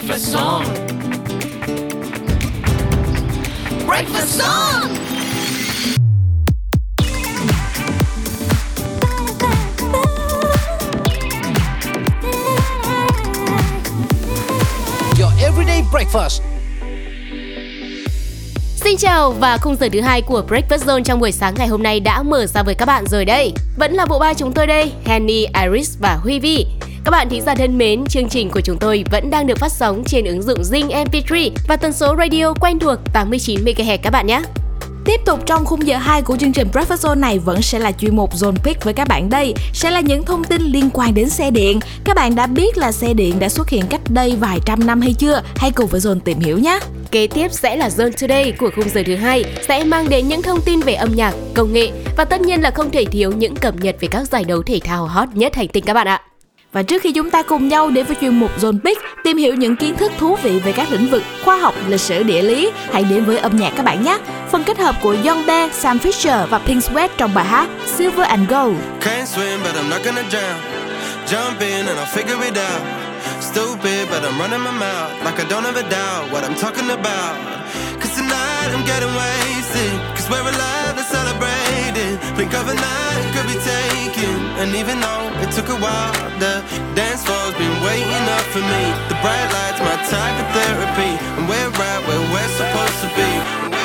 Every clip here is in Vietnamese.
breakfast song. Breakfast song. Your everyday breakfast. Xin chào và khung giờ thứ hai của Breakfast Zone trong buổi sáng ngày hôm nay đã mở ra với các bạn rồi đây. Vẫn là bộ ba chúng tôi đây, Henny, Iris và Huy Vi. Các bạn thính giả thân mến, chương trình của chúng tôi vẫn đang được phát sóng trên ứng dụng Zing MP3 và tần số radio quen thuộc 89 MHz các bạn nhé. Tiếp tục trong khung giờ 2 của chương trình Breakfast Zone này vẫn sẽ là chuyên mục Zone Pick với các bạn đây Sẽ là những thông tin liên quan đến xe điện Các bạn đã biết là xe điện đã xuất hiện cách đây vài trăm năm hay chưa? Hãy cùng với Zone tìm hiểu nhé Kế tiếp sẽ là Zone Today của khung giờ thứ hai sẽ mang đến những thông tin về âm nhạc, công nghệ và tất nhiên là không thể thiếu những cập nhật về các giải đấu thể thao hot nhất hành tinh các bạn ạ. Và trước khi chúng ta cùng nhau đến với chuyên mục Zone Pick tìm hiểu những kiến thức thú vị về các lĩnh vực khoa học, lịch sử, địa lý, hãy đến với âm nhạc các bạn nhé. Phần kết hợp của Young Bear, Sam Fisher và Pink Sweat trong bài hát Silver and Gold. Can't swim, but I'm not gonna drown. Jump in and I'll figure it out. Stupid, but I'm running my mouth like I don't ever doubt what I'm talking about. Cause tonight I'm getting wasted. Cause we're alive and celebrating. Blink of an eye. And even though it took a while, the dance floor's been waiting up for me. The bright lights, my type of therapy. And we're right where we're supposed to be.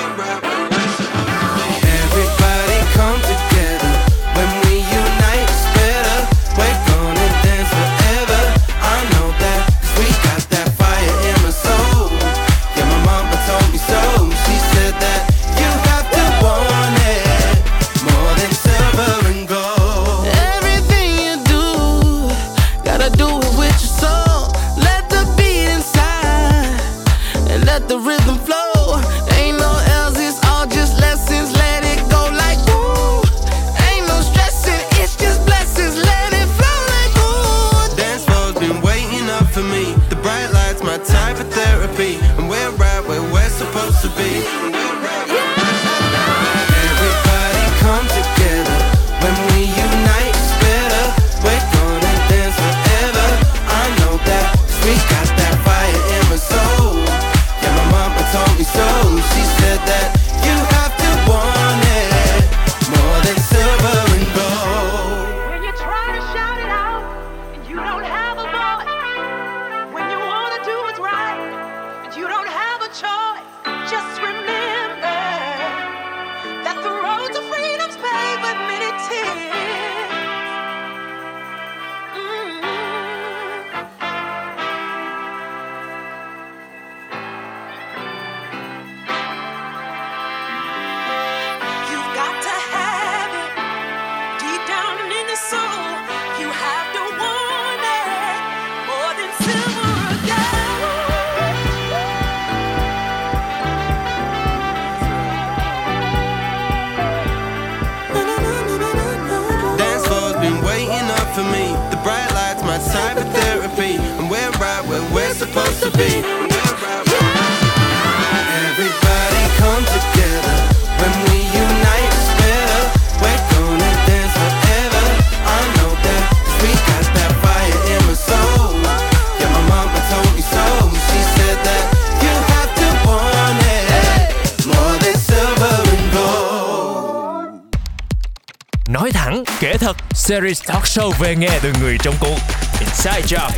Series talk show về nghe từ người trong cuộc. Inside Job.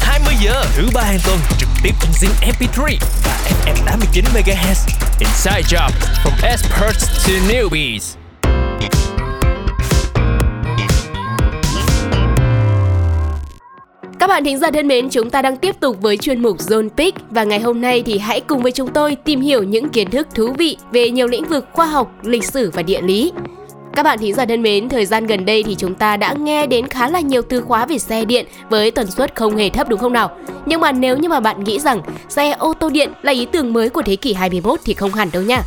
20 giờ thứ ba hàng tuần trực tiếp trên Zing MP3 và FM 89 MHz. Inside Job from experts to newbies. Các bạn thính giả thân mến, chúng ta đang tiếp tục với chuyên mục Zone Pick và ngày hôm nay thì hãy cùng với chúng tôi tìm hiểu những kiến thức thú vị về nhiều lĩnh vực khoa học, lịch sử và địa lý. Các bạn thính giả thân mến, thời gian gần đây thì chúng ta đã nghe đến khá là nhiều từ khóa về xe điện với tần suất không hề thấp đúng không nào? Nhưng mà nếu như mà bạn nghĩ rằng xe ô tô điện là ý tưởng mới của thế kỷ 21 thì không hẳn đâu nha.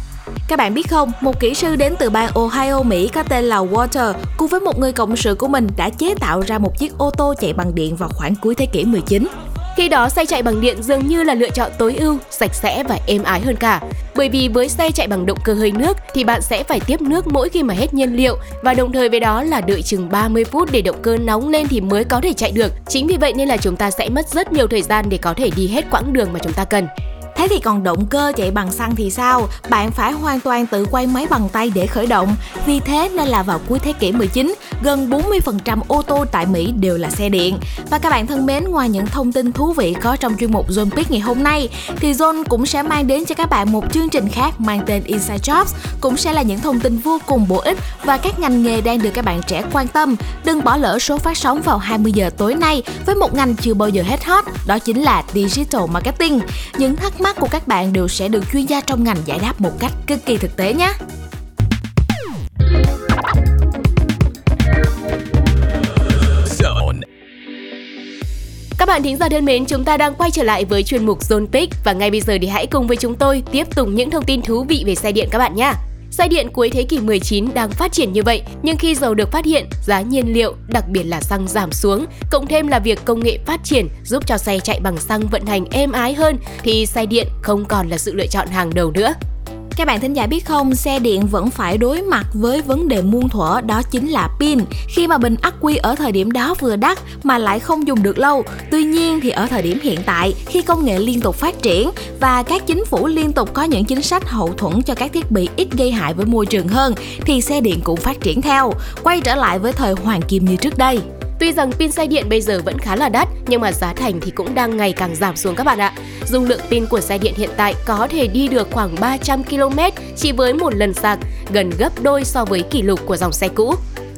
Các bạn biết không, một kỹ sư đến từ bang Ohio, Mỹ có tên là Walter cùng với một người cộng sự của mình đã chế tạo ra một chiếc ô tô chạy bằng điện vào khoảng cuối thế kỷ 19. Khi đó xe chạy bằng điện dường như là lựa chọn tối ưu, sạch sẽ và êm ái hơn cả. Bởi vì với xe chạy bằng động cơ hơi nước thì bạn sẽ phải tiếp nước mỗi khi mà hết nhiên liệu và đồng thời với đó là đợi chừng 30 phút để động cơ nóng lên thì mới có thể chạy được. Chính vì vậy nên là chúng ta sẽ mất rất nhiều thời gian để có thể đi hết quãng đường mà chúng ta cần. Thế thì còn động cơ chạy bằng xăng thì sao? Bạn phải hoàn toàn tự quay máy bằng tay để khởi động. Vì thế nên là vào cuối thế kỷ 19, gần 40% ô tô tại Mỹ đều là xe điện. Và các bạn thân mến, ngoài những thông tin thú vị có trong chuyên mục Zone Pick ngày hôm nay, thì Zone cũng sẽ mang đến cho các bạn một chương trình khác mang tên Inside Jobs, cũng sẽ là những thông tin vô cùng bổ ích và các ngành nghề đang được các bạn trẻ quan tâm. Đừng bỏ lỡ số phát sóng vào 20 giờ tối nay với một ngành chưa bao giờ hết hot, đó chính là Digital Marketing. Những thắc mắc của các bạn đều sẽ được chuyên gia trong ngành giải đáp một cách cực kỳ thực tế nhé. Các bạn thính giả thân mến, chúng ta đang quay trở lại với chuyên mục Zone Pick và ngay bây giờ thì hãy cùng với chúng tôi tiếp tục những thông tin thú vị về xe điện các bạn nhé. Xe điện cuối thế kỷ 19 đang phát triển như vậy, nhưng khi dầu được phát hiện, giá nhiên liệu, đặc biệt là xăng giảm xuống, cộng thêm là việc công nghệ phát triển giúp cho xe chạy bằng xăng vận hành êm ái hơn thì xe điện không còn là sự lựa chọn hàng đầu nữa. Các bạn thính giả biết không, xe điện vẫn phải đối mặt với vấn đề muôn thuở đó chính là pin. Khi mà bình ắc quy ở thời điểm đó vừa đắt mà lại không dùng được lâu. Tuy nhiên thì ở thời điểm hiện tại, khi công nghệ liên tục phát triển và các chính phủ liên tục có những chính sách hậu thuẫn cho các thiết bị ít gây hại với môi trường hơn thì xe điện cũng phát triển theo, quay trở lại với thời hoàng kim như trước đây. Tuy rằng pin xe điện bây giờ vẫn khá là đắt nhưng mà giá thành thì cũng đang ngày càng giảm xuống các bạn ạ. Dung lượng pin của xe điện hiện tại có thể đi được khoảng 300 km chỉ với một lần sạc, gần gấp đôi so với kỷ lục của dòng xe cũ.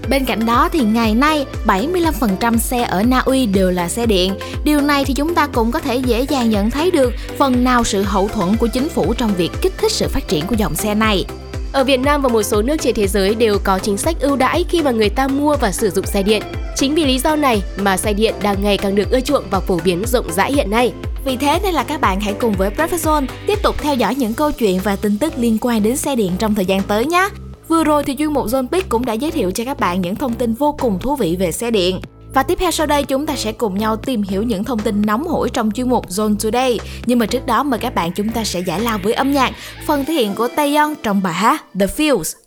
Bên cạnh đó thì ngày nay 75% xe ở Na Uy đều là xe điện. Điều này thì chúng ta cũng có thể dễ dàng nhận thấy được phần nào sự hậu thuẫn của chính phủ trong việc kích thích sự phát triển của dòng xe này. Ở Việt Nam và một số nước trên thế giới đều có chính sách ưu đãi khi mà người ta mua và sử dụng xe điện. Chính vì lý do này mà xe điện đang ngày càng được ưa chuộng và phổ biến rộng rãi hiện nay. Vì thế nên là các bạn hãy cùng với Profession tiếp tục theo dõi những câu chuyện và tin tức liên quan đến xe điện trong thời gian tới nhé. Vừa rồi thì chuyên mục Zone Pick cũng đã giới thiệu cho các bạn những thông tin vô cùng thú vị về xe điện. Và tiếp theo sau đây chúng ta sẽ cùng nhau tìm hiểu những thông tin nóng hổi trong chuyên mục Zone Today. Nhưng mà trước đó mời các bạn chúng ta sẽ giải lao với âm nhạc, phần thể hiện của Taeyong trong bài hát The Fields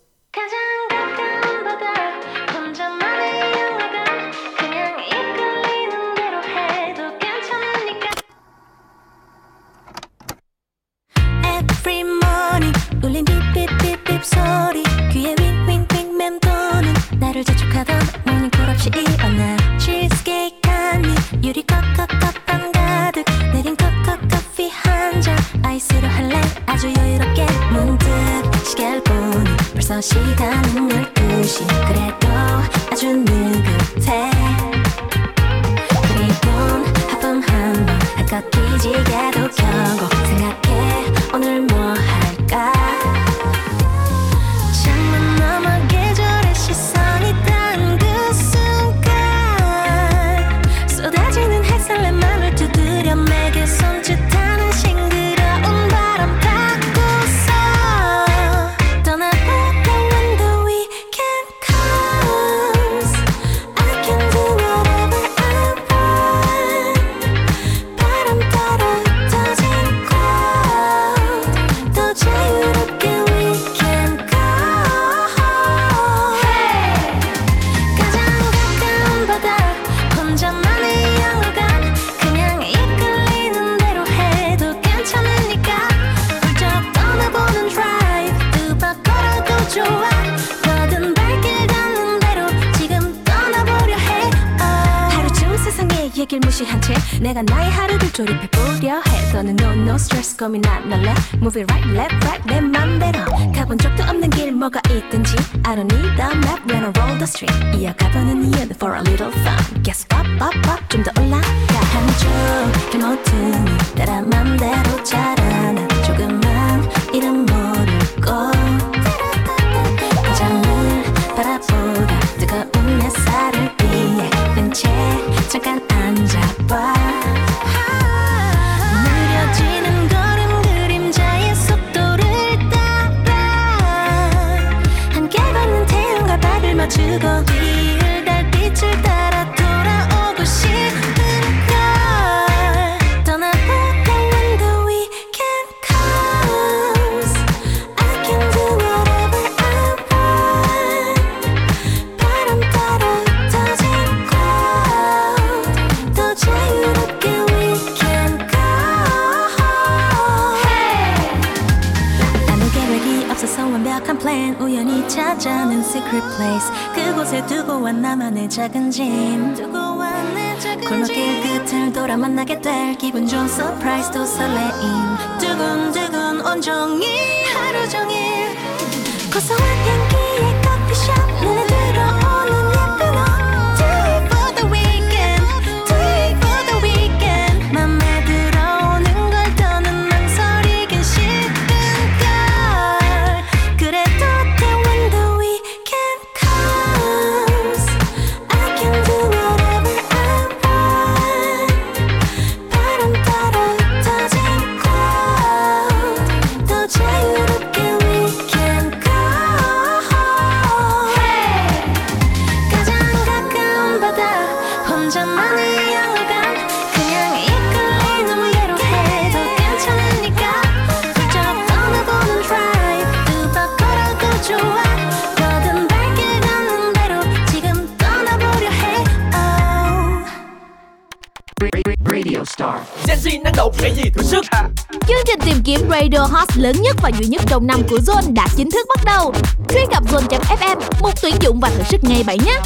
Gen Z năng động cái gì thử sức Chương trình tìm kiếm Radio Hot lớn nhất và duy nhất trong năm của Zone đã chính thức bắt đầu. Truy cập zone.fm, một tuyển dụng và thử sức ngay vậy nhé.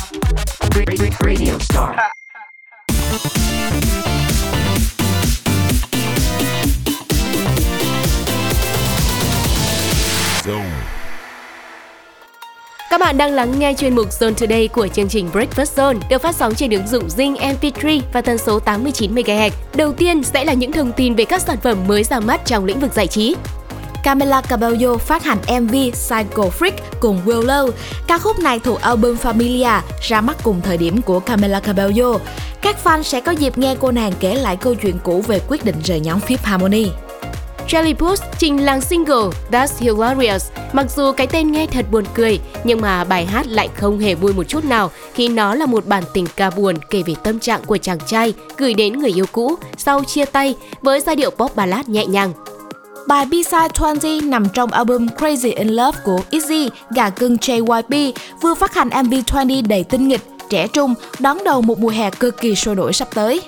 Các bạn đang lắng nghe chuyên mục Zone Today của chương trình Breakfast Zone, được phát sóng trên ứng dụng Zing MP3 và tần số 89 MHz. Đầu tiên sẽ là những thông tin về các sản phẩm mới ra mắt trong lĩnh vực giải trí. Camila Cabello phát hành MV Psycho Freak cùng Willow. Ca khúc này thuộc album Familia ra mắt cùng thời điểm của Camila Cabello. Các fan sẽ có dịp nghe cô nàng kể lại câu chuyện cũ về quyết định rời nhóm Fifth Harmony. Jelly Puth trình làng single That's Hilarious. Mặc dù cái tên nghe thật buồn cười, nhưng mà bài hát lại không hề vui một chút nào khi nó là một bản tình ca buồn kể về tâm trạng của chàng trai gửi đến người yêu cũ sau chia tay với giai điệu pop ballad nhẹ nhàng. Bài B-side 20 nằm trong album Crazy in Love của Izzy, gà cưng JYP, vừa phát hành MV 20 đầy tinh nghịch, trẻ trung, đón đầu một mùa hè cực kỳ sôi nổi sắp tới.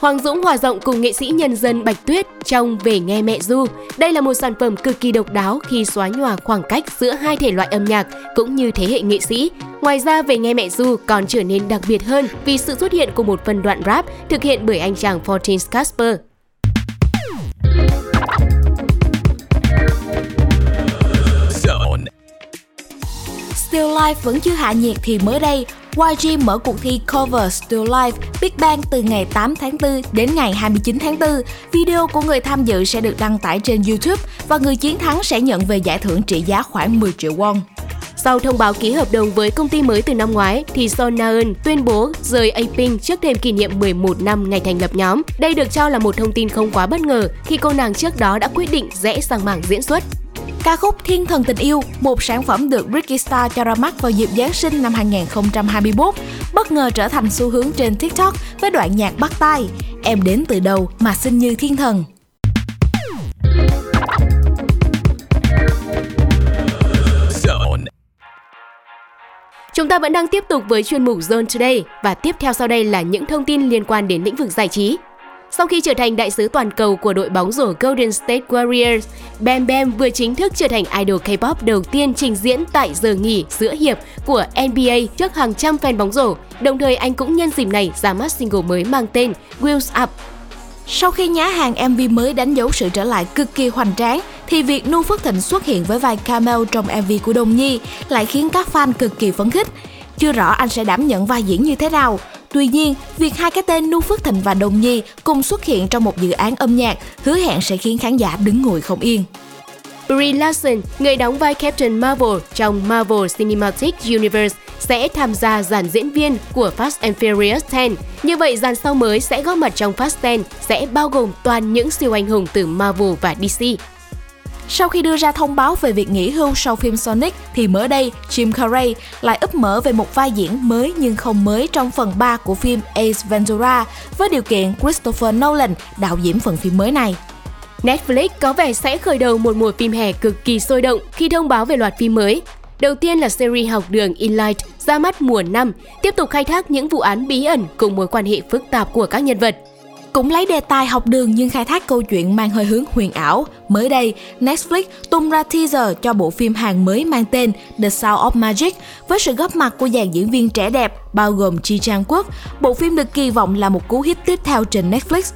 Hoàng Dũng hòa giọng cùng nghệ sĩ nhân dân Bạch Tuyết trong Về nghe mẹ Du. Đây là một sản phẩm cực kỳ độc đáo khi xóa nhòa khoảng cách giữa hai thể loại âm nhạc cũng như thế hệ nghệ sĩ. Ngoài ra, Về nghe mẹ Du còn trở nên đặc biệt hơn vì sự xuất hiện của một phần đoạn rap thực hiện bởi anh chàng Fortin Casper. Still Life vẫn chưa hạ nhiệt thì mới đây, YG mở cuộc thi cover Still Life Big Bang từ ngày 8 tháng 4 đến ngày 29 tháng 4. Video của người tham dự sẽ được đăng tải trên YouTube và người chiến thắng sẽ nhận về giải thưởng trị giá khoảng 10 triệu won. Sau thông báo ký hợp đồng với công ty mới từ năm ngoái, thì Son Naeun tuyên bố rời Apink trước thềm kỷ niệm 11 năm ngày thành lập nhóm. Đây được cho là một thông tin không quá bất ngờ khi cô nàng trước đó đã quyết định rẽ sang mảng diễn xuất. Ca khúc Thiên thần tình yêu, một sản phẩm được Ricky Star cho ra mắt vào dịp Giáng sinh năm 2021, bất ngờ trở thành xu hướng trên TikTok với đoạn nhạc bắt tai. Em đến từ đầu mà xinh như thiên thần. Chúng ta vẫn đang tiếp tục với chuyên mục Zone Today và tiếp theo sau đây là những thông tin liên quan đến lĩnh vực giải trí. Sau khi trở thành đại sứ toàn cầu của đội bóng rổ Golden State Warriors, Bam Bam vừa chính thức trở thành idol K-pop đầu tiên trình diễn tại giờ nghỉ giữa hiệp của NBA trước hàng trăm fan bóng rổ. Đồng thời anh cũng nhân dịp này ra mắt single mới mang tên Wheels Up. Sau khi nhá hàng MV mới đánh dấu sự trở lại cực kỳ hoành tráng, thì việc Nu Phước Thịnh xuất hiện với vai cameo trong MV của Đồng Nhi lại khiến các fan cực kỳ phấn khích. Chưa rõ anh sẽ đảm nhận vai diễn như thế nào. Tuy nhiên, việc hai cái tên Nu Phước Thịnh và Đồng Nhi cùng xuất hiện trong một dự án âm nhạc hứa hẹn sẽ khiến khán giả đứng ngồi không yên. Brie Larson, người đóng vai Captain Marvel trong Marvel Cinematic Universe, sẽ tham gia dàn diễn viên của Fast and Furious 10. Như vậy, dàn sau mới sẽ góp mặt trong Fast 10 sẽ bao gồm toàn những siêu anh hùng từ Marvel và DC. Sau khi đưa ra thông báo về việc nghỉ hưu sau phim Sonic thì mới đây Jim Carrey lại úp mở về một vai diễn mới nhưng không mới trong phần 3 của phim Ace Ventura với điều kiện Christopher Nolan đạo diễn phần phim mới này. Netflix có vẻ sẽ khởi đầu một mùa phim hè cực kỳ sôi động khi thông báo về loạt phim mới. Đầu tiên là series học đường Inlight ra mắt mùa 5, tiếp tục khai thác những vụ án bí ẩn cùng mối quan hệ phức tạp của các nhân vật. Cũng lấy đề tài học đường nhưng khai thác câu chuyện mang hơi hướng huyền ảo. Mới đây, Netflix tung ra teaser cho bộ phim Hàn mới mang tên The Sound of Magic với sự góp mặt của dàn diễn viên trẻ đẹp bao gồm Chi Trang Quốc. Bộ phim được kỳ vọng là một cú hit tiếp theo trên Netflix.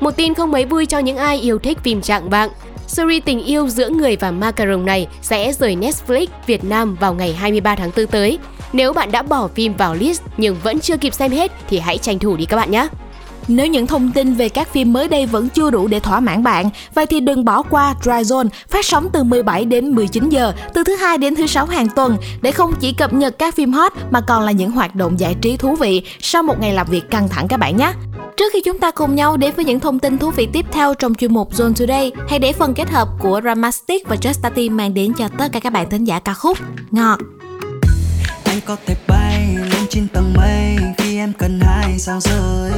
Một tin không mấy vui cho những ai yêu thích phim trạng vạng. Series tình yêu giữa người và macaron này sẽ rời Netflix Việt Nam vào ngày 23 tháng 4 tới. Nếu bạn đã bỏ phim vào list nhưng vẫn chưa kịp xem hết thì hãy tranh thủ đi các bạn nhé. Nếu những thông tin về các phim mới đây vẫn chưa đủ để thỏa mãn bạn, vậy thì đừng bỏ qua Dry Zone phát sóng từ 17 đến 19 giờ, từ thứ hai đến thứ sáu hàng tuần để không chỉ cập nhật các phim hot mà còn là những hoạt động giải trí thú vị sau một ngày làm việc căng thẳng các bạn nhé. Trước khi chúng ta cùng nhau đến với những thông tin thú vị tiếp theo trong chuyên mục Zone Today, hãy để phần kết hợp của Ramastic và Justati mang đến cho tất cả các bạn thính giả ca khúc Ngọt. anh có thể bay lên trên tầng mây em cần hai sao rơi.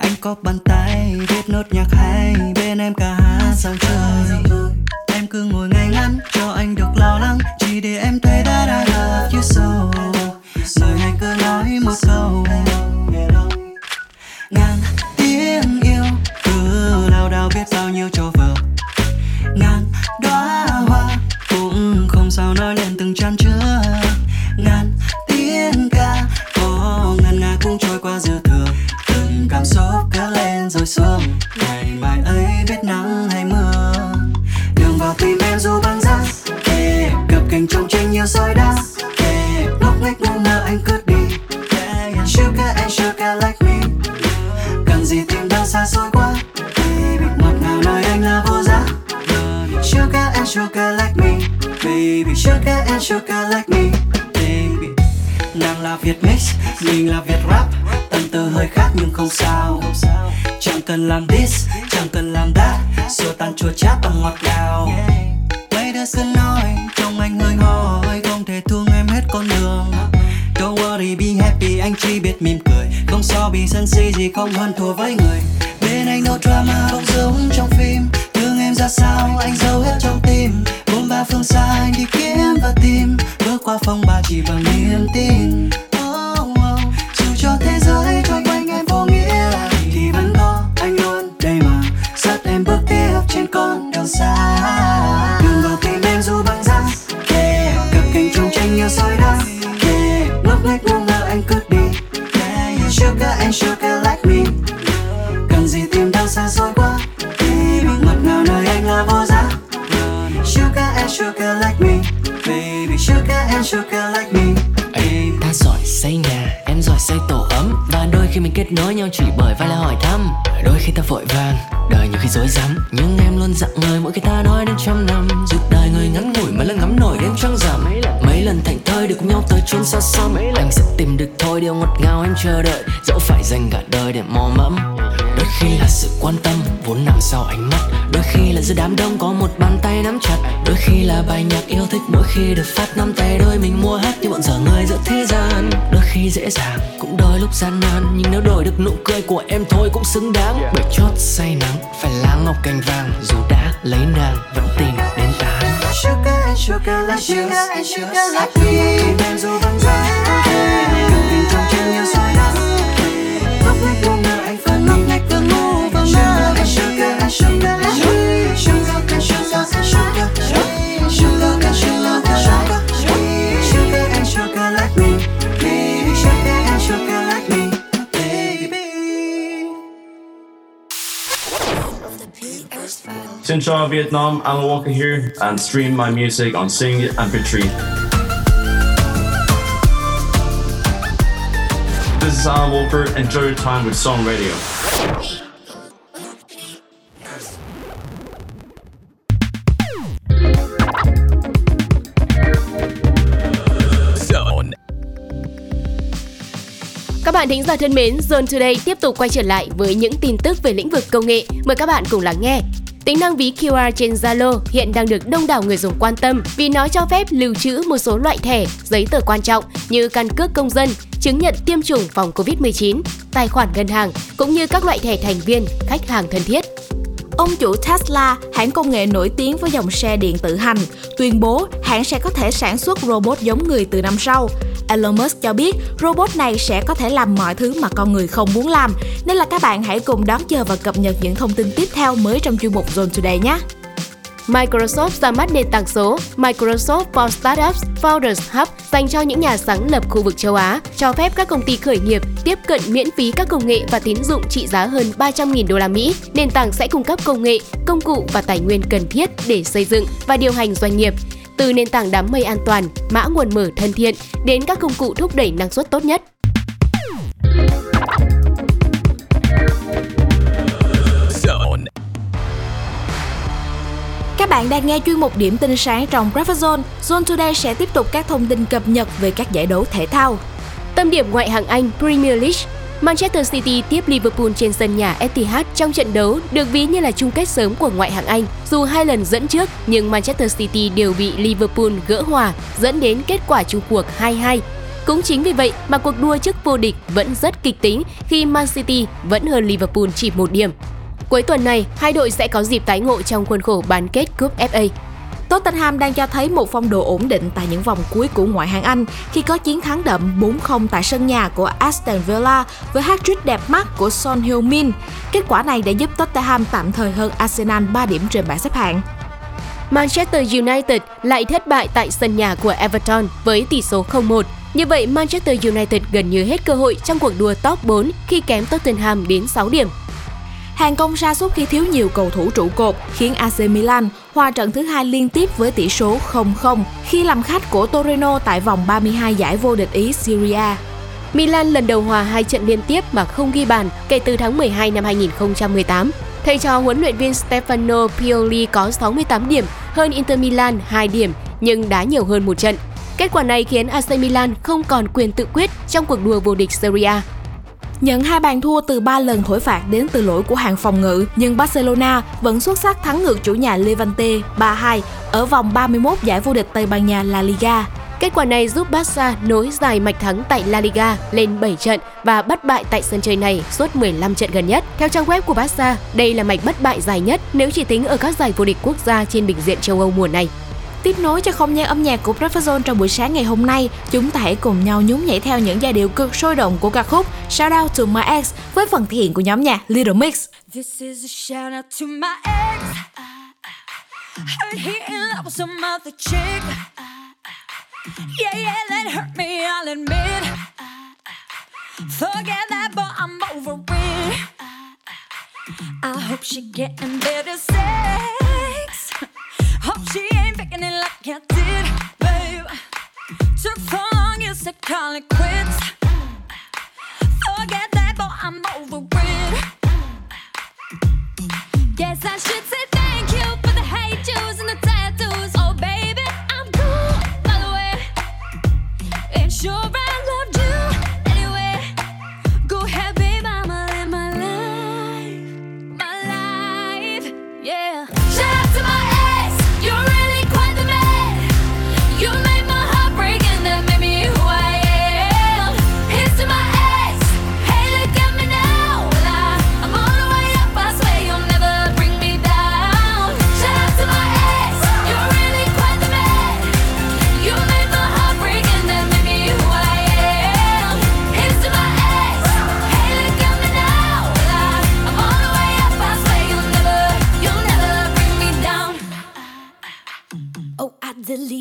Anh có bàn tay viết nốt nhạc hay, bên em cả hát sao trời. Em cứ ngồi ngay ngắn, cho anh được lo lắng, chỉ để em thấy that I love you so người anh cứ nói một câu. Xuống. Ngày mai ấy biết nắng hay mưa. Đường vào tim em dù băng giá kề cặp cành trong tranh nhiều soi đá. Kề ngóc ngách ngu ngơ anh cứ đi. Yeah. sugar and sugar like me. Cần gì tìm đâu xa xôi quá. Baby ngọt ngào nói anh là vô giá. Sugar and sugar like me. Baby sugar and sugar like me. Baby, nàng là việt mix, mình là việt rap tư hơi khác nhưng không sao. Chẳng cần làm this, chẳng cần làm that sô tan chua chát bằng ngọt ngào. Mấy đứa cứ nói, trong anh hơi hỏi không thể thương em hết con đường. Don't worry, be happy, anh chỉ biết mỉm cười. Không so bị sân si gì, không hơn thua với người. Bên anh no drama, không giống trong phim. Thương em ra sao, anh giấu hết trong tim. Bốn ba phương xa, anh đi kiếm và tìm. Bước qua phòng ba chỉ bằng niềm tin. Mình kết nối nhau chỉ bởi vai là hỏi thăm. Đôi khi ta vội vàng, đời nhiều khi dối rắm. Nhưng em luôn dặn người mỗi khi ta nói đến trăm năm. Dù đời người ngắn ngủi mà lần ngắm nổi đêm trăng rằm. Mấy lần thành thơi được cùng nhau tới chốn xa xăm. Anh sẽ tìm được thôi điều ngọt ngào em chờ đợi. Dẫu phải dành cả đời để mò mẫm khi là sự quan tâm vốn nằm sau ánh mắt Đôi khi là giữa đám đông có một bàn tay nắm chặt Đôi khi là bài nhạc yêu thích mỗi khi được phát nắm tay đôi mình mua hát như bọn dở người giữa thế gian Đôi khi dễ dàng cũng đôi lúc gian nan Nhưng nếu đổi được nụ cười của em thôi cũng xứng đáng Bởi chót say nắng phải lá ngọc cành vàng Dù đã lấy nàng vẫn tìm đến tán Sugar and sugar like sugar and sugar like me Chào Vietnam, Alan Walker here, and stream my music on Sing MP3. This is Alan Walker. Enjoy your time with Song Radio. Các bạn thính giả thân mến, Zone Today tiếp tục quay trở lại với những tin tức về lĩnh vực công nghệ. Mời các bạn cùng lắng nghe. Tính năng ví QR trên Zalo hiện đang được đông đảo người dùng quan tâm vì nó cho phép lưu trữ một số loại thẻ, giấy tờ quan trọng như căn cước công dân, chứng nhận tiêm chủng phòng Covid-19, tài khoản ngân hàng cũng như các loại thẻ thành viên, khách hàng thân thiết. Ông chủ Tesla, hãng công nghệ nổi tiếng với dòng xe điện tự hành, tuyên bố hãng sẽ có thể sản xuất robot giống người từ năm sau. Elon Musk cho biết robot này sẽ có thể làm mọi thứ mà con người không muốn làm. Nên là các bạn hãy cùng đón chờ và cập nhật những thông tin tiếp theo mới trong chuyên mục Zone Today nhé. Microsoft ra mắt nền tảng số Microsoft for Startups Founders Hub dành cho những nhà sáng lập khu vực châu Á, cho phép các công ty khởi nghiệp tiếp cận miễn phí các công nghệ và tín dụng trị giá hơn 300.000 đô la Mỹ. Nền tảng sẽ cung cấp công nghệ, công cụ và tài nguyên cần thiết để xây dựng và điều hành doanh nghiệp. Từ nền tảng đám mây an toàn, mã nguồn mở thân thiện đến các công cụ thúc đẩy năng suất tốt nhất. Các bạn đang nghe chuyên mục điểm tin sáng trong Breakfast Zone. Zone Today sẽ tiếp tục các thông tin cập nhật về các giải đấu thể thao. Tâm điểm ngoại hạng Anh Premier League Manchester City tiếp Liverpool trên sân nhà Etihad trong trận đấu được ví như là chung kết sớm của ngoại hạng Anh. Dù hai lần dẫn trước, nhưng Manchester City đều bị Liverpool gỡ hòa, dẫn đến kết quả chung cuộc 2-2. Cũng chính vì vậy mà cuộc đua chức vô địch vẫn rất kịch tính khi Man City vẫn hơn Liverpool chỉ một điểm. Cuối tuần này, hai đội sẽ có dịp tái ngộ trong khuôn khổ bán kết Cúp FA. Tottenham đang cho thấy một phong độ ổn định tại những vòng cuối của ngoại hạng Anh khi có chiến thắng đậm 4-0 tại sân nhà của Aston Villa với hat-trick đẹp mắt của Son Heung-min. Kết quả này đã giúp Tottenham tạm thời hơn Arsenal 3 điểm trên bảng xếp hạng. Manchester United lại thất bại tại sân nhà của Everton với tỷ số 0-1. Như vậy, Manchester United gần như hết cơ hội trong cuộc đua top 4 khi kém Tottenham đến 6 điểm. Hàng công sa sút khi thiếu nhiều cầu thủ trụ cột khiến AC Milan hòa trận thứ hai liên tiếp với tỷ số 0-0 khi làm khách của Torino tại vòng 32 giải vô địch Ý Syria. Milan lần đầu hòa hai trận liên tiếp mà không ghi bàn kể từ tháng 12 năm 2018. Thầy trò huấn luyện viên Stefano Pioli có 68 điểm, hơn Inter Milan 2 điểm nhưng đá nhiều hơn một trận. Kết quả này khiến AC Milan không còn quyền tự quyết trong cuộc đua vô địch Serie A. Nhận hai bàn thua từ 3 lần thổi phạt đến từ lỗi của hàng phòng ngự, nhưng Barcelona vẫn xuất sắc thắng ngược chủ nhà Levante 3-2 ở vòng 31 giải vô địch Tây Ban Nha La Liga. Kết quả này giúp Barca nối dài mạch thắng tại La Liga lên 7 trận và bất bại tại sân chơi này suốt 15 trận gần nhất. Theo trang web của Barca, đây là mạch bất bại dài nhất nếu chỉ tính ở các giải vô địch quốc gia trên bình diện châu Âu mùa này. Tiếp nối cho không gian âm nhạc của Breakfast Zone trong buổi sáng ngày hôm nay, chúng ta hãy cùng nhau nhún nhảy theo những giai điệu cực sôi động của ca khúc Shout Out To My Ex với phần thể hiện của nhóm nhạc Little Mix. This is a shout out to my ex. Heard he in love with some other chick. Yeah, yeah, that hurt me, I'll admit. Forget that, but I'm over it. I hope she getting better sex. Hope she ain't like I did, babe. Took so long, you said call it quits. Forget that, but I'm over it. Guess I should say thank you for the hate juice and the tattoos. Oh, baby, I'm cool, by the way. And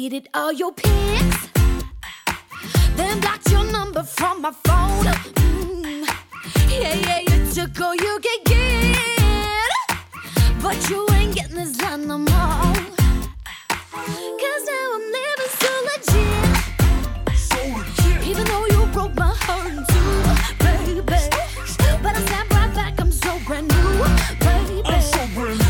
deleted all your pics. Then blocked your number from my phone. Mm. Yeah, yeah, you took all you could get. But you ain't getting this done no more. Cause now I'm living so legit. Even though you broke my heart in two, baby. But I snap right back, I'm so brand new, baby. Boy, read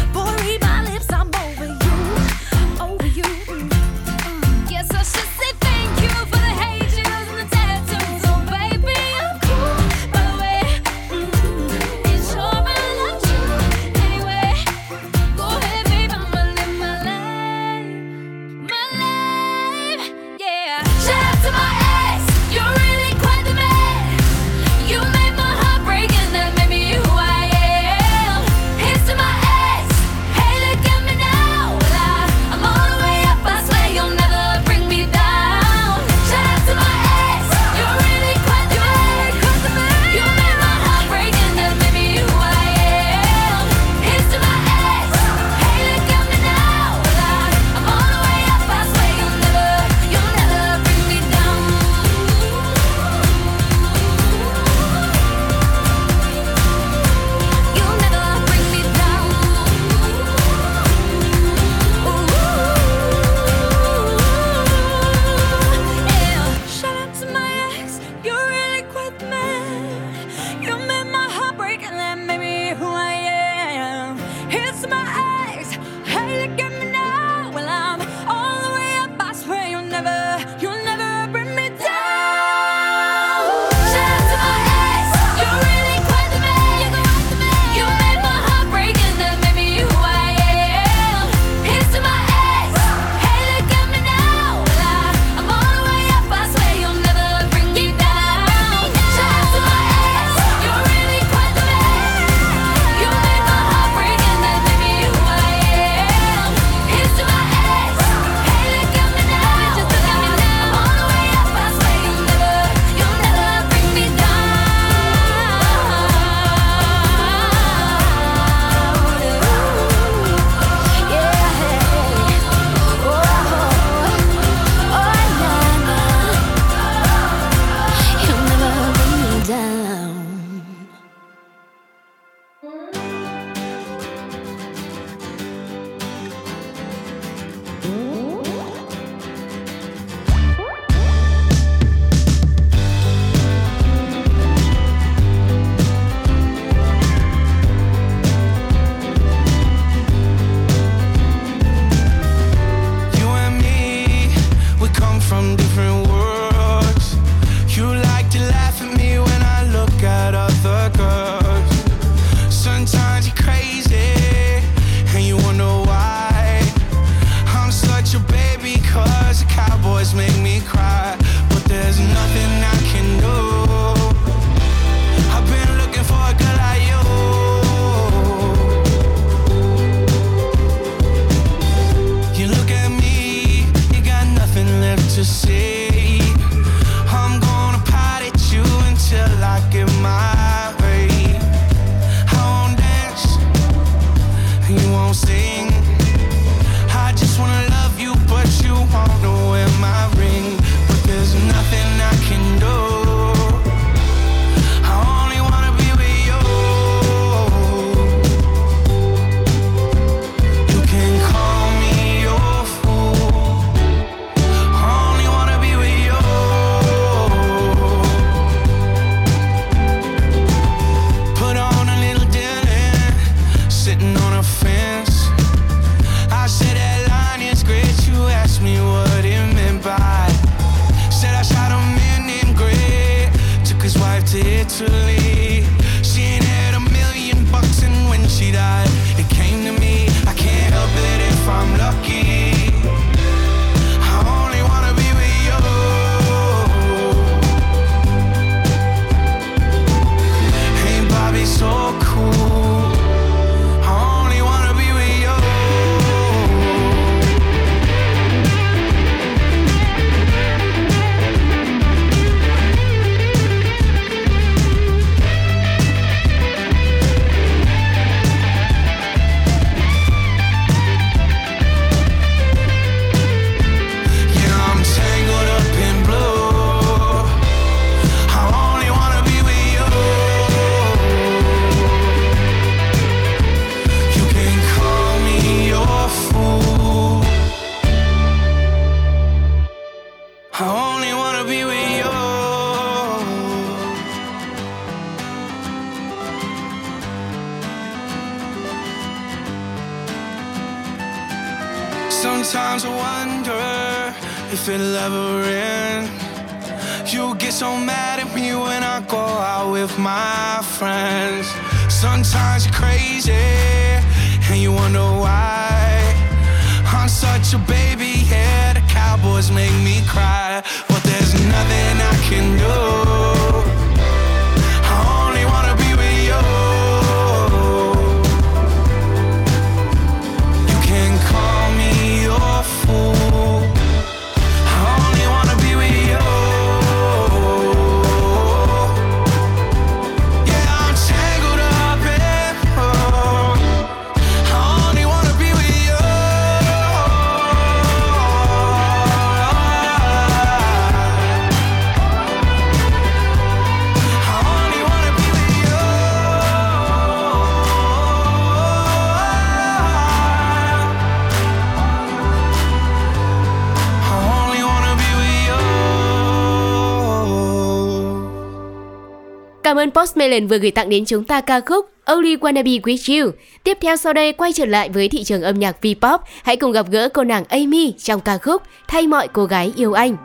Post Malone vừa gửi tặng đến chúng ta ca khúc Only Wanna Be With You. Tiếp theo sau đây quay trở lại với thị trường âm nhạc V-pop, hãy cùng gặp gỡ cô nàng Amy trong ca khúc Thay mọi cô gái yêu anh.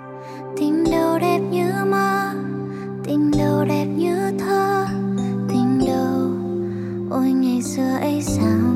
Tim đâu đẹp như mơ, tim đâu đẹp như thơ, tim đâu, ôi ngày xưa ấy sao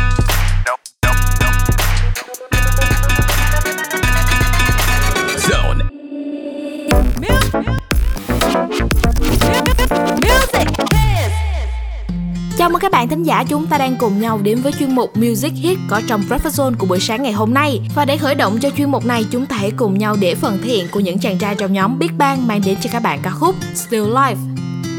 Chào mừng các bạn thính giả, chúng ta đang cùng nhau đến với chuyên mục Music Hit có trong Breakfast Zone của buổi sáng ngày hôm nay. Và để khởi động cho chuyên mục này, chúng ta hãy cùng nhau để phần thể hiện của những chàng trai trong nhóm Big Bang mang đến cho các bạn ca khúc Still Life.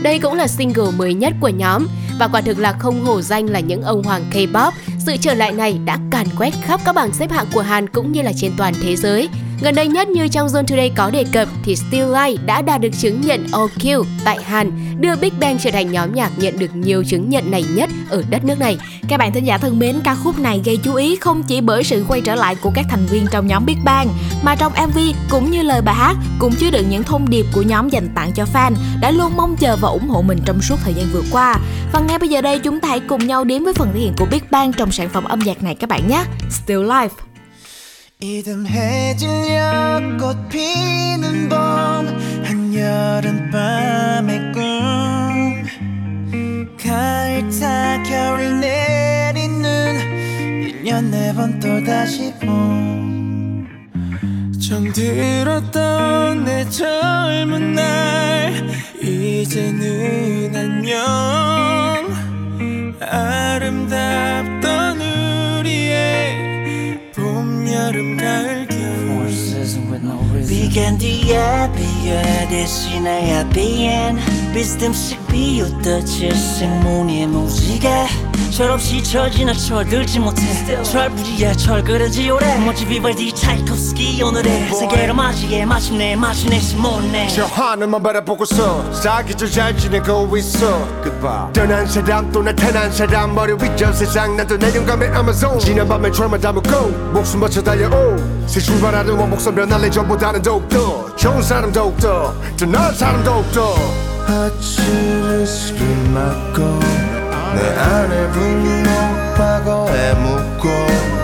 Đây cũng là single mới nhất của nhóm và quả thực là không hổ danh là những ông hoàng K-pop. Sự trở lại này đã càn quét khắp các bảng xếp hạng của Hàn cũng như là trên toàn thế giới. Gần đây nhất như trong Zone Today có đề cập thì Still Life đã đạt được chứng nhận OQ tại Hàn, đưa Big Bang trở thành nhóm nhạc nhận được nhiều chứng nhận này nhất ở đất nước này. Các bạn thính giả thân mến, ca khúc này gây chú ý không chỉ bởi sự quay trở lại của các thành viên trong nhóm Big Bang, mà trong MV cũng như lời bài hát cũng chứa đựng những thông điệp của nhóm dành tặng cho fan đã luôn mong chờ và ủng hộ mình trong suốt thời gian vừa qua. Và ngay bây giờ đây chúng ta hãy cùng nhau đến với phần thể hiện của Big Bang trong sản phẩm âm nhạc này các bạn nhé. Still Life. 이듬해질려 꽃 피는 봄 한여름밤의 꿈. 가을 타 겨울 내리는 1년 네 번 또다시 봄. 정들었던 내 젊은 날 이제는 안녕. 아름답 비간 뒤에 비에 대신에 비엔 철없이 철지나 철들지 못해. 철부지에 철그러지 오래. 멋지 비발디 차이콥스키 오늘의 세계로 맞이해 마침내 마침내 못내 저 하늘만 바라보고서 사기절 잘 지내고 있어. 떠난 사람 또 나타난 사람 머리 위점 세상 나도 내 영감의 아마존 지난 밤에 철만 담고 목숨 바쳐 달려오. 새 출발하는 원목선 변할래 전보다는 더욱더 좋은 사람 더욱더 더 나은 사람 더욱더. 아침을 술 맞고 내 안에 분노하고 해묻고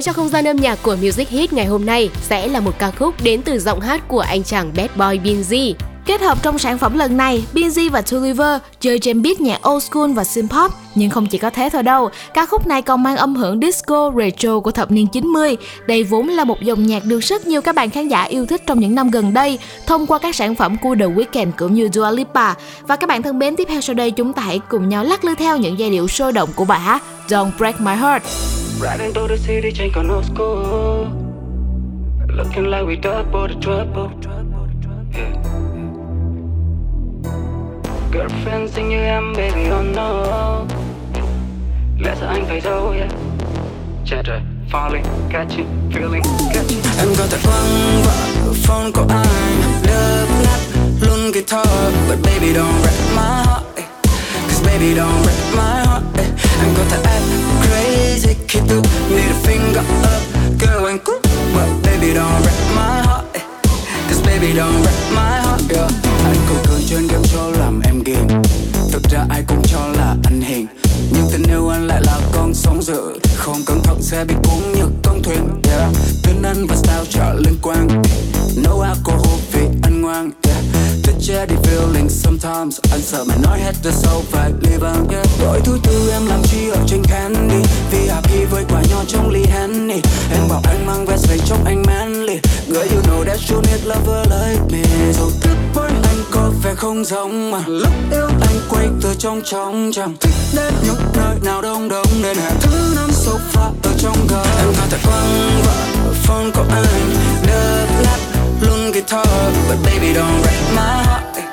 Mới cho không gian âm nhạc của Music Hit ngày hôm nay sẽ là một ca khúc đến từ giọng hát của anh chàng Bad Boy Binz. Kết hợp trong sản phẩm lần này, Binz và Tuliver chơi trên beat nhạc old school và synth pop. Nhưng không chỉ có thế thôi đâu, ca khúc này còn mang âm hưởng disco retro của thập niên 90. Đây vốn là một dòng nhạc được rất nhiều các bạn khán giả yêu thích trong những năm gần đây thông qua các sản phẩm của The Weeknd cũng như Dua Lipa. Và các bạn thân mến, tiếp theo sau đây chúng ta hãy cùng nhau lắc lư theo những giai điệu sôi động của bài hát Don't Break My Heart. Riding through the city, no school. Looking like we double the trouble. Yeah. Girlfriend xinh như em, baby, oh no. Sợ anh phải đâu, yeah. Rồi, falling, catching, feeling, catching. Em có thể quăng vợ phone của anh Đập nát luôn guitar But baby don't wreck my heart eh. Cause baby don't wreck my heart eh. Em có thể act crazy khi tôi need a finger up Girl anh cool, But baby, don't wreck my heart. Eh. Cause baby, don't wreck my heart, yeah. Anh cũng thường chuyên game cho làm em game Thực ra ai cũng cho là anh hiền Nhưng tình yêu anh lại là con sóng dữ Không cẩn thận sẽ bị cuốn như con thuyền, yeah. Tên anh và style trở liên quan eh. No alcohol vì anh ngoan yeah. Chết che đi feeling. Sometimes Anh sợ mày nói hết the sâu phải leave on, yeah. Đổi thứ tư em làm chi ở trên candy. Vì với quả nho trong ly Henny. Em bảo anh mang vest về trong anh manly. Girl you know that you need lover like me. Dù thức với anh có vẻ không giống mà. Lúc yêu anh quay từ trong trong chẳng Thích đến những nơi nào đông đông Nên hẹn thứ năm sofa ở trong gầm. Em có thể quăng vợ phone của anh. Đập lát luôn guitar, But baby, don't break my heart. Eh.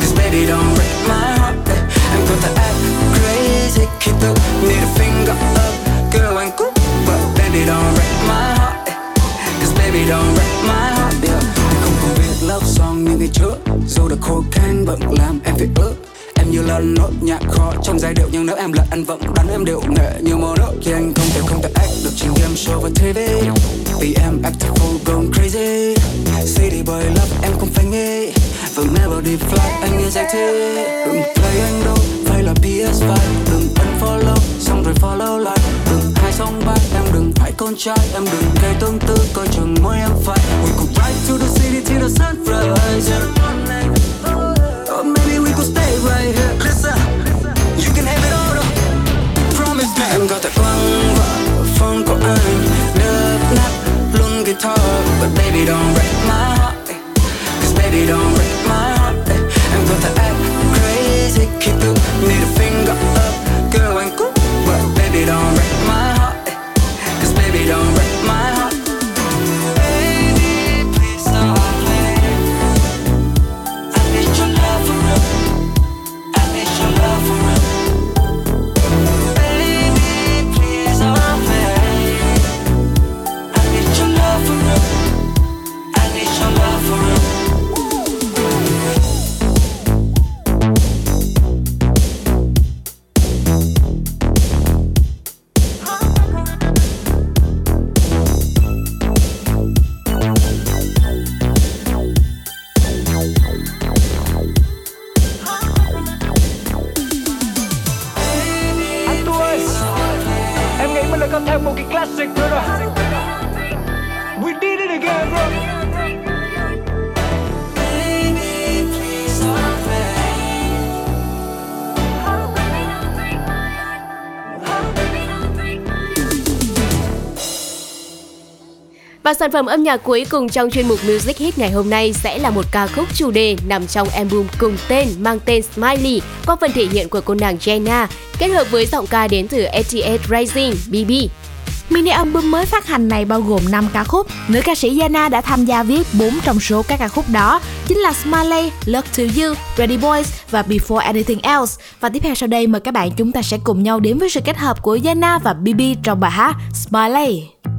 Cause baby, don't break my heart I'm Em có act crazy khi tôi need a finger up, Girl, and cool But baby, don't break my heart. Eh. Cause baby, don't break my heart, yeah. Không còn biết love song như ngày trước Dù đã khô khan vẫn làm em phải ước Em như là nốt nhạc khó trong giai điệu. Nhưng nếu em là anh vẫn đánh em điệu nghệ. Như màu nước Khi anh không thể không thể act được trên game show và TV Vì em act full gone crazy. City boy love, em không phải nghe. Và melody fly, anh như giải thế Đừng play anh đâu, phải là PS5 Đừng unfollow, xong rồi follow lại. Đừng hai song ba em đừng phải con trai. Em đừng gây tương tư coi chừng môi em phải. But baby don't break my heart phẩm âm nhạc cuối cùng trong chuyên mục Music Hit ngày hôm nay sẽ là một ca khúc chủ đề nằm trong album cùng tên mang tên Smiley qua phần thể hiện của cô nàng Jenna kết hợp với giọng ca đến từ ATS Rising BB. Mini album mới phát hành này bao gồm 5 ca khúc. Nữ ca sĩ Yana đã tham gia viết 4 trong số các ca khúc đó, chính là Smiley, Love to You, Ready Boys và Before Anything Else. Và tiếp theo sau đây mời các bạn chúng ta sẽ cùng nhau đến với sự kết hợp của Yana và BB trong bài hát Smiley.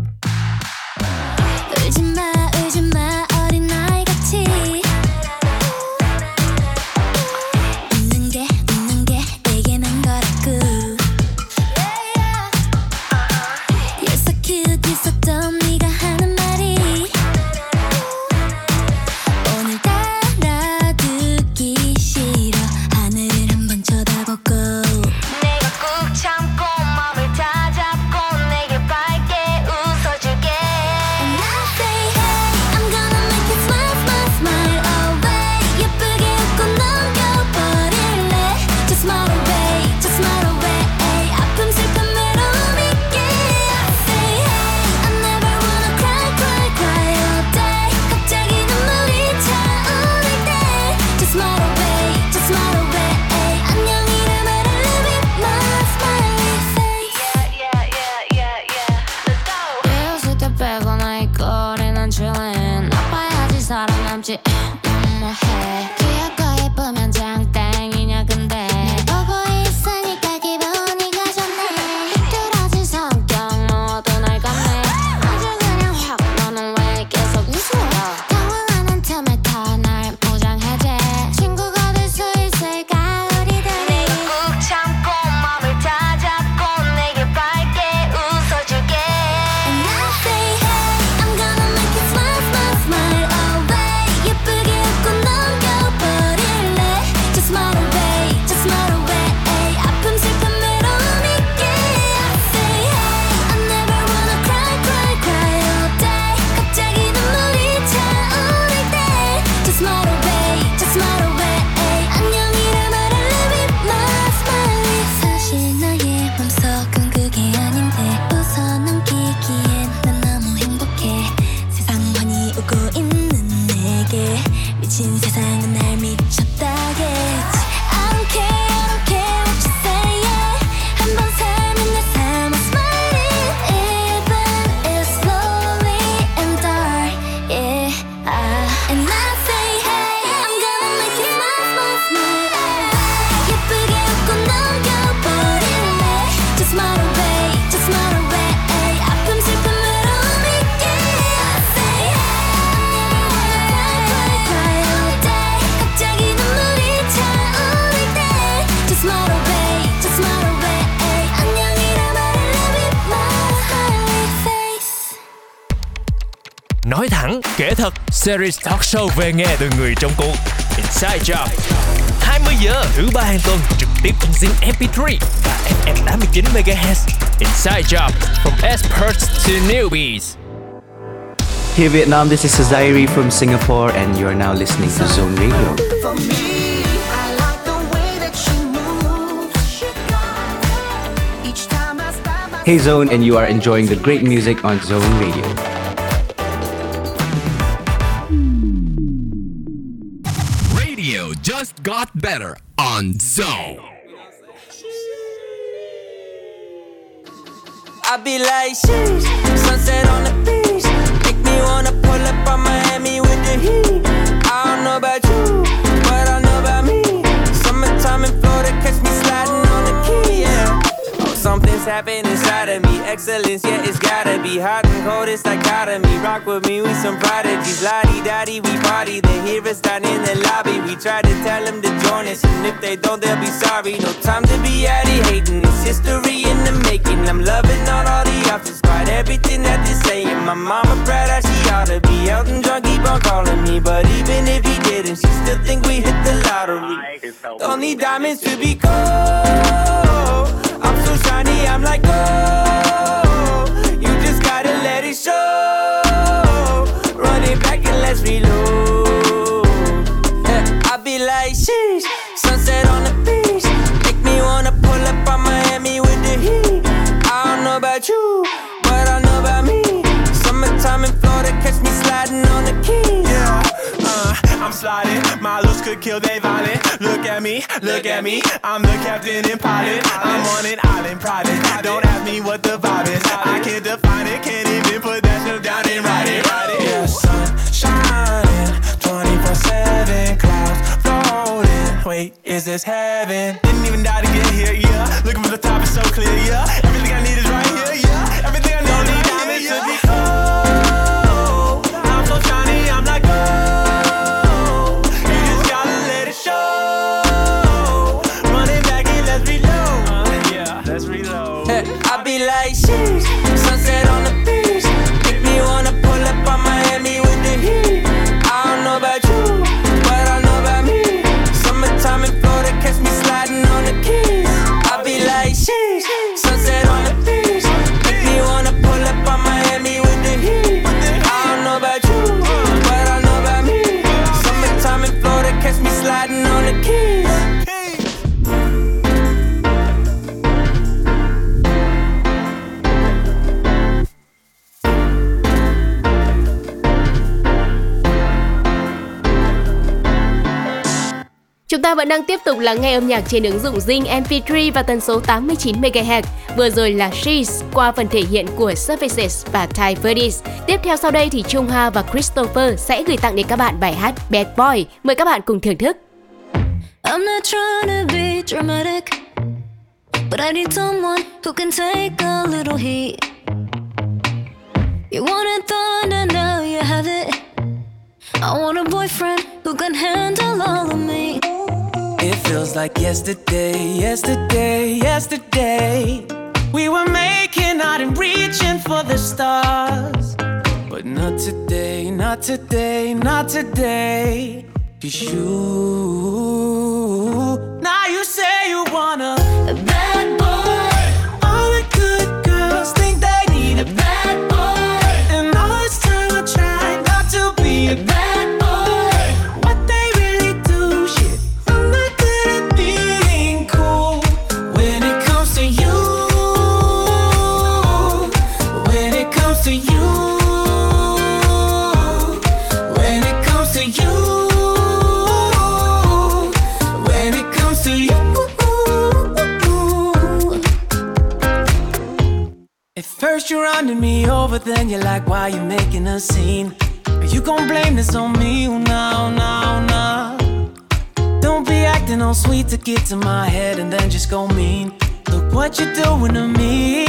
Series talk show về nghe từ người trong cuộc. Inside Job. 20 giờ thứ ba hàng tuần trực tiếp trên Zing MP3 và FM 89 MHz. Inside Job, from experts to newbies. Hey Vietnam, this is Zairi from Singapore, and you are now listening to Zone Radio. For me, I like the way that she moves. Each time I stop, I Hey Zone, and you are enjoying the great music on Zone Radio. Radio on Zone. I be like, sheesh, sunset on the beach. Make me wanna pull up on Miami with the heat. I don't know about you, Something's happening inside of me. Excellence, yeah, it's gotta be hot and cold, it's dichotomy. Rock with me, we some prodigies. Lottie dottie, we party. They hear us down in the lobby. We try to tell them to join us, and if they don't, they'll be sorry. No time to be addy hating. It's history in the making. I'm loving all, all the options, quite everything that they're saying. My mama proud that she ought to be out and drunk, keep on calling me. But even if he didn't, she still think we hit the lottery. Don't need diamonds to be gold. So shiny, I'm like gold. You just gotta let it show. Run it back and let's reload. I be like, sheesh, sunset on the beach. Make me wanna pull up on Miami with the heat. I don't know about you, but I know about me. Summertime in Florida, catch me sliding on the keys. I'm sliding. My looks could kill they violent. Look at me, look at me. I'm the captain and pilot. I'm on an island private. Don't ask me what the vibe is. I can't define it. Can't even put that shit down and write it. Yeah, sun shining, 24 7 clouds floating. Wait, is this heaven? Didn't even die to get here, yeah. Looking for the top is so clear, yeah. Everything I need is right here, yeah. Everything I need is right here, yeah. Bạn đang tiếp tục lắng nghe âm nhạc trên ứng dụng Zing MP3 và tần số 89 MHz. Vừa rồi là She's qua phần thể hiện của Surfaces và Ty Verdes. Tiếp theo sau đây thì Trung Ha và Christopher sẽ gửi tặng đến các bạn bài hát Bad Boy. Mời các bạn cùng thưởng thức. I'm not trying to be dramatic, but I need someone who can take a little heat. You wanted thunder, now you have it. I want a boyfriend who can handle all of me. Feels like yesterday, yesterday, yesterday. We were making out and reaching for the stars. But not today, not today, not today. Cause you. Now you say you wanna. First you're running me over, then you're like, why you making a scene? Are you gon' blame this on me? Oh, no, no, no. Don't be acting all sweet to get to my head and then just go mean. Look what you're doing to me.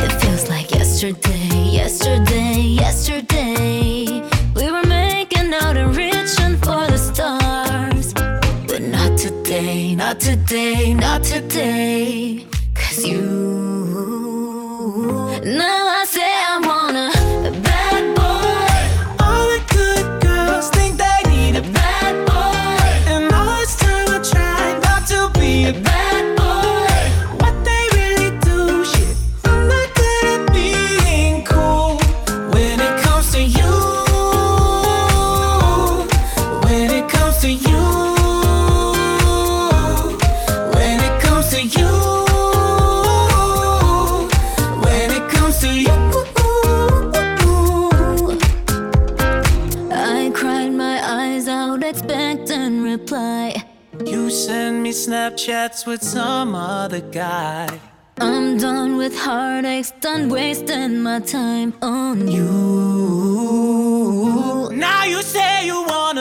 It feels like yesterday, yesterday, yesterday. We were making out and reaching for the stars. But not today, not today, not today. Cause you. Now with some other guy. I'm done with heartaches, done wasting my time on you. Now you say you wanna.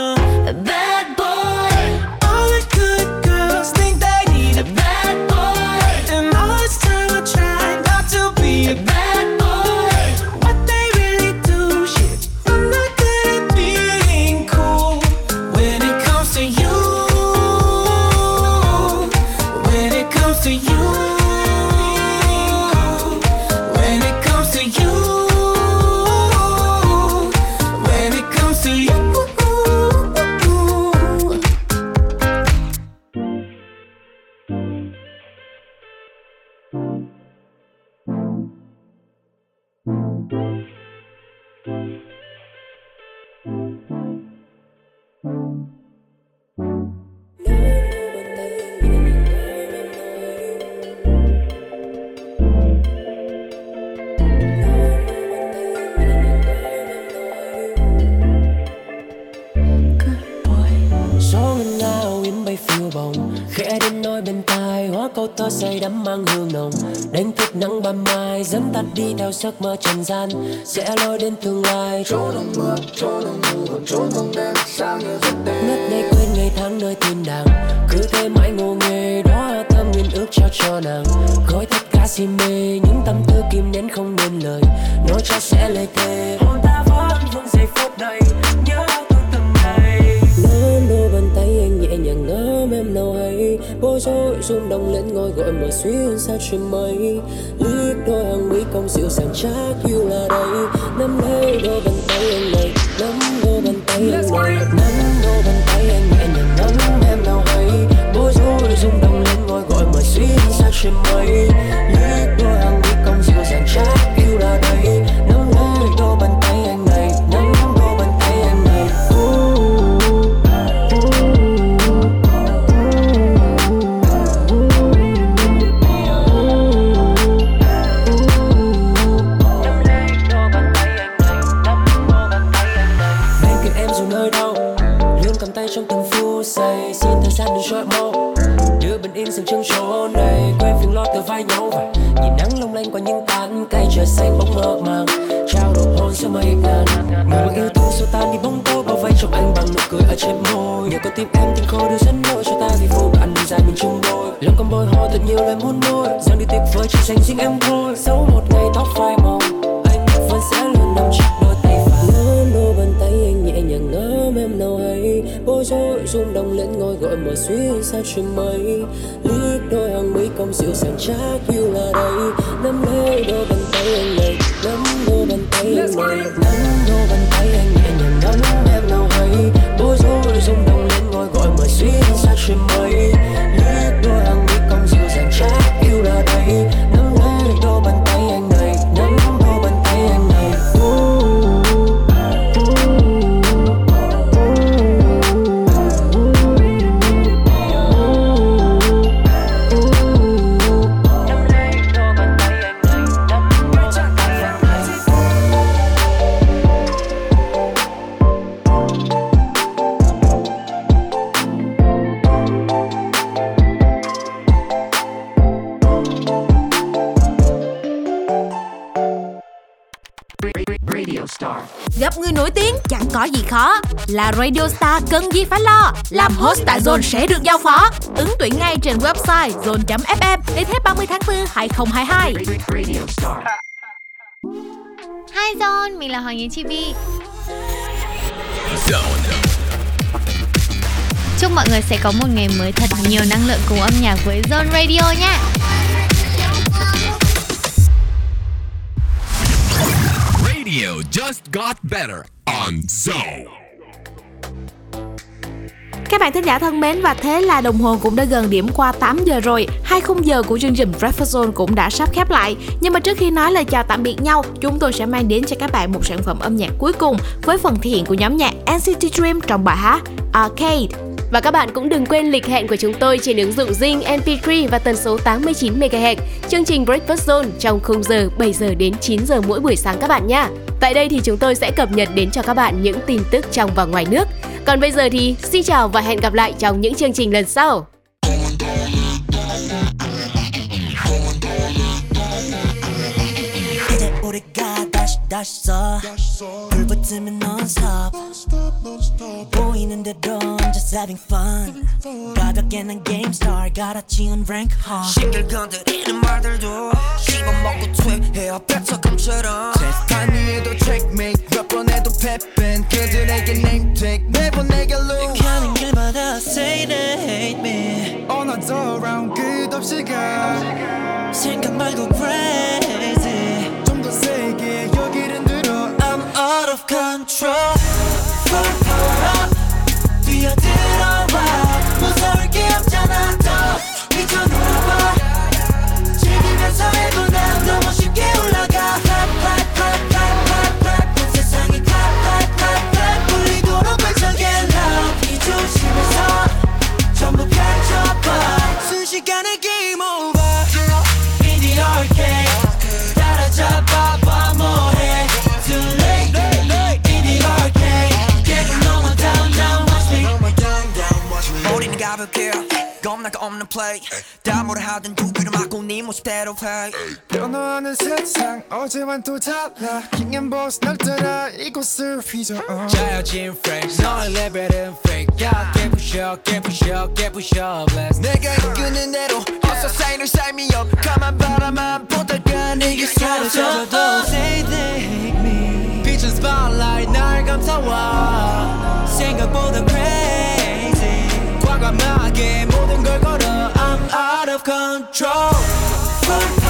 Say đắm mang hương nồng. Đánh thức nắng ban mai dẫn tắt đi theo giấc mơ trần gian. Sẽ lôi đến tương lai. Chỗ đông mưa chỗ đông còn chỗ không đêm sao như giấc đêm ngất ngây quên ngày tháng nơi thiên đàng. Cứ thế mãi ngô nghê đó thơm nguyên ước trao cho nàng. Gói tất cả si mê những tâm tư kim nén không nên lời. Nói cho sẽ lời thề. Hôn ta bối rối rung động lên ngôi gọi mà xuyên xa trên mây. Liếc đôi hàng mi cong dịu dàng chắc yêu là đây. Nắm lấy đôi bàn tay anh này nắm đôi bàn tay anh này nắm đôi bàn tay anh nhẹ nhàng nắm em nào hay. Bối rối rung động lên ngôi gọi mà xuyên xa trên mây. Liếc đôi hàng mi cong dịu dàng chắc yêu là đây vời chỉ dành riêng em thôi. Dẫu một ngày tóc phai màu anh vẫn sẽ luôn nằm trong đôi tay phải. Nắm đôi bàn tay anh nhẹ nhàng ngắm em nào hay. Bối rối rung động lên ngôi gọi mở suy xa trên mây liếc đôi hàng mi cong dịu dàng chắc yêu là đây. Nắm lấy đôi bàn tay anh này nắm đôi bàn tay anh này. Nắm đôi bàn tay anh nhẹ nhàng ngắm em nào hay. Bối rối rung động lên ngôi gọi mở suy xa trên mây Là Radio Star cần gì phải lo. Làm host tại Zone sẽ được giao phó. Ứng tuyển ngay trên website zone.fm Đến hết 30 tháng 4 2022 Hi John, mình là Hoàng Yến Chibi Chúc mọi người sẽ có một ngày mới thật nhiều năng lượng cùng âm nhạc với Zone Radio nha. Radio just got better on Zone. Các bạn thính giả thân mến và thế là đồng hồ cũng đã gần điểm qua 8 giờ rồi. Hai khung giờ của chương trình Breakfast Zone cũng đã sắp khép lại. Nhưng mà trước khi nói lời chào tạm biệt nhau, chúng tôi sẽ mang đến cho các bạn một sản phẩm âm nhạc cuối cùng với phần thể hiện của nhóm nhạc NCT Dream trong bài hát Arcade. Và các bạn cũng đừng quên lịch hẹn của chúng tôi trên ứng dụng Zing MP3 và tần số 89 MHz. Chương trình Breakfast Zone trong khung giờ 7 giờ đến 9 giờ mỗi buổi sáng các bạn nhé. Tại đây thì chúng tôi sẽ cập nhật đến cho các bạn những tin tức trong và ngoài nước. Còn bây giờ thì xin chào và hẹn gặp lại trong những chương trình lần sau. 이제 우리가 다시 다시 써 불붙으면 non-stop 보이는 대로 I'm just having fun 가볍게 난 game star 갈아치운 rank hard 신길 건드리는 말들도 씹어먹고 퇴해야 백석감처럼 제 스타일 위에도 checkmate 몇 번 해도 패밴 그들에게 name tag 매번 내게 lose 가는 길마다 say they hate me 어나더 round 끝없이 가 생각 말고 crazy 좀 더 세게 여기를 늘어 I'm out of control Full power up 뛰어들어와 무서울 게 없잖아 더 미쳐 놀아봐 즐기면서 해 나가 없는 play. 다 뭐라 하든 두 귀를 막고 네 모습대로 play. 변화하는 세상 어제와는 또 달라. King and boss 날 따라 이곳을 휘저 어. 짜여진 flex 너의 레벨은 fake. 야 깨부셔 깨부셔 깨부셔 bless. 내가 이끄는 대로 어서 사인을 삶이 up 가만 바라만 보다가 네게 사라져. 사라져도 say they hate me. 빛은 spotlight 날 감싸와. 생각보다 control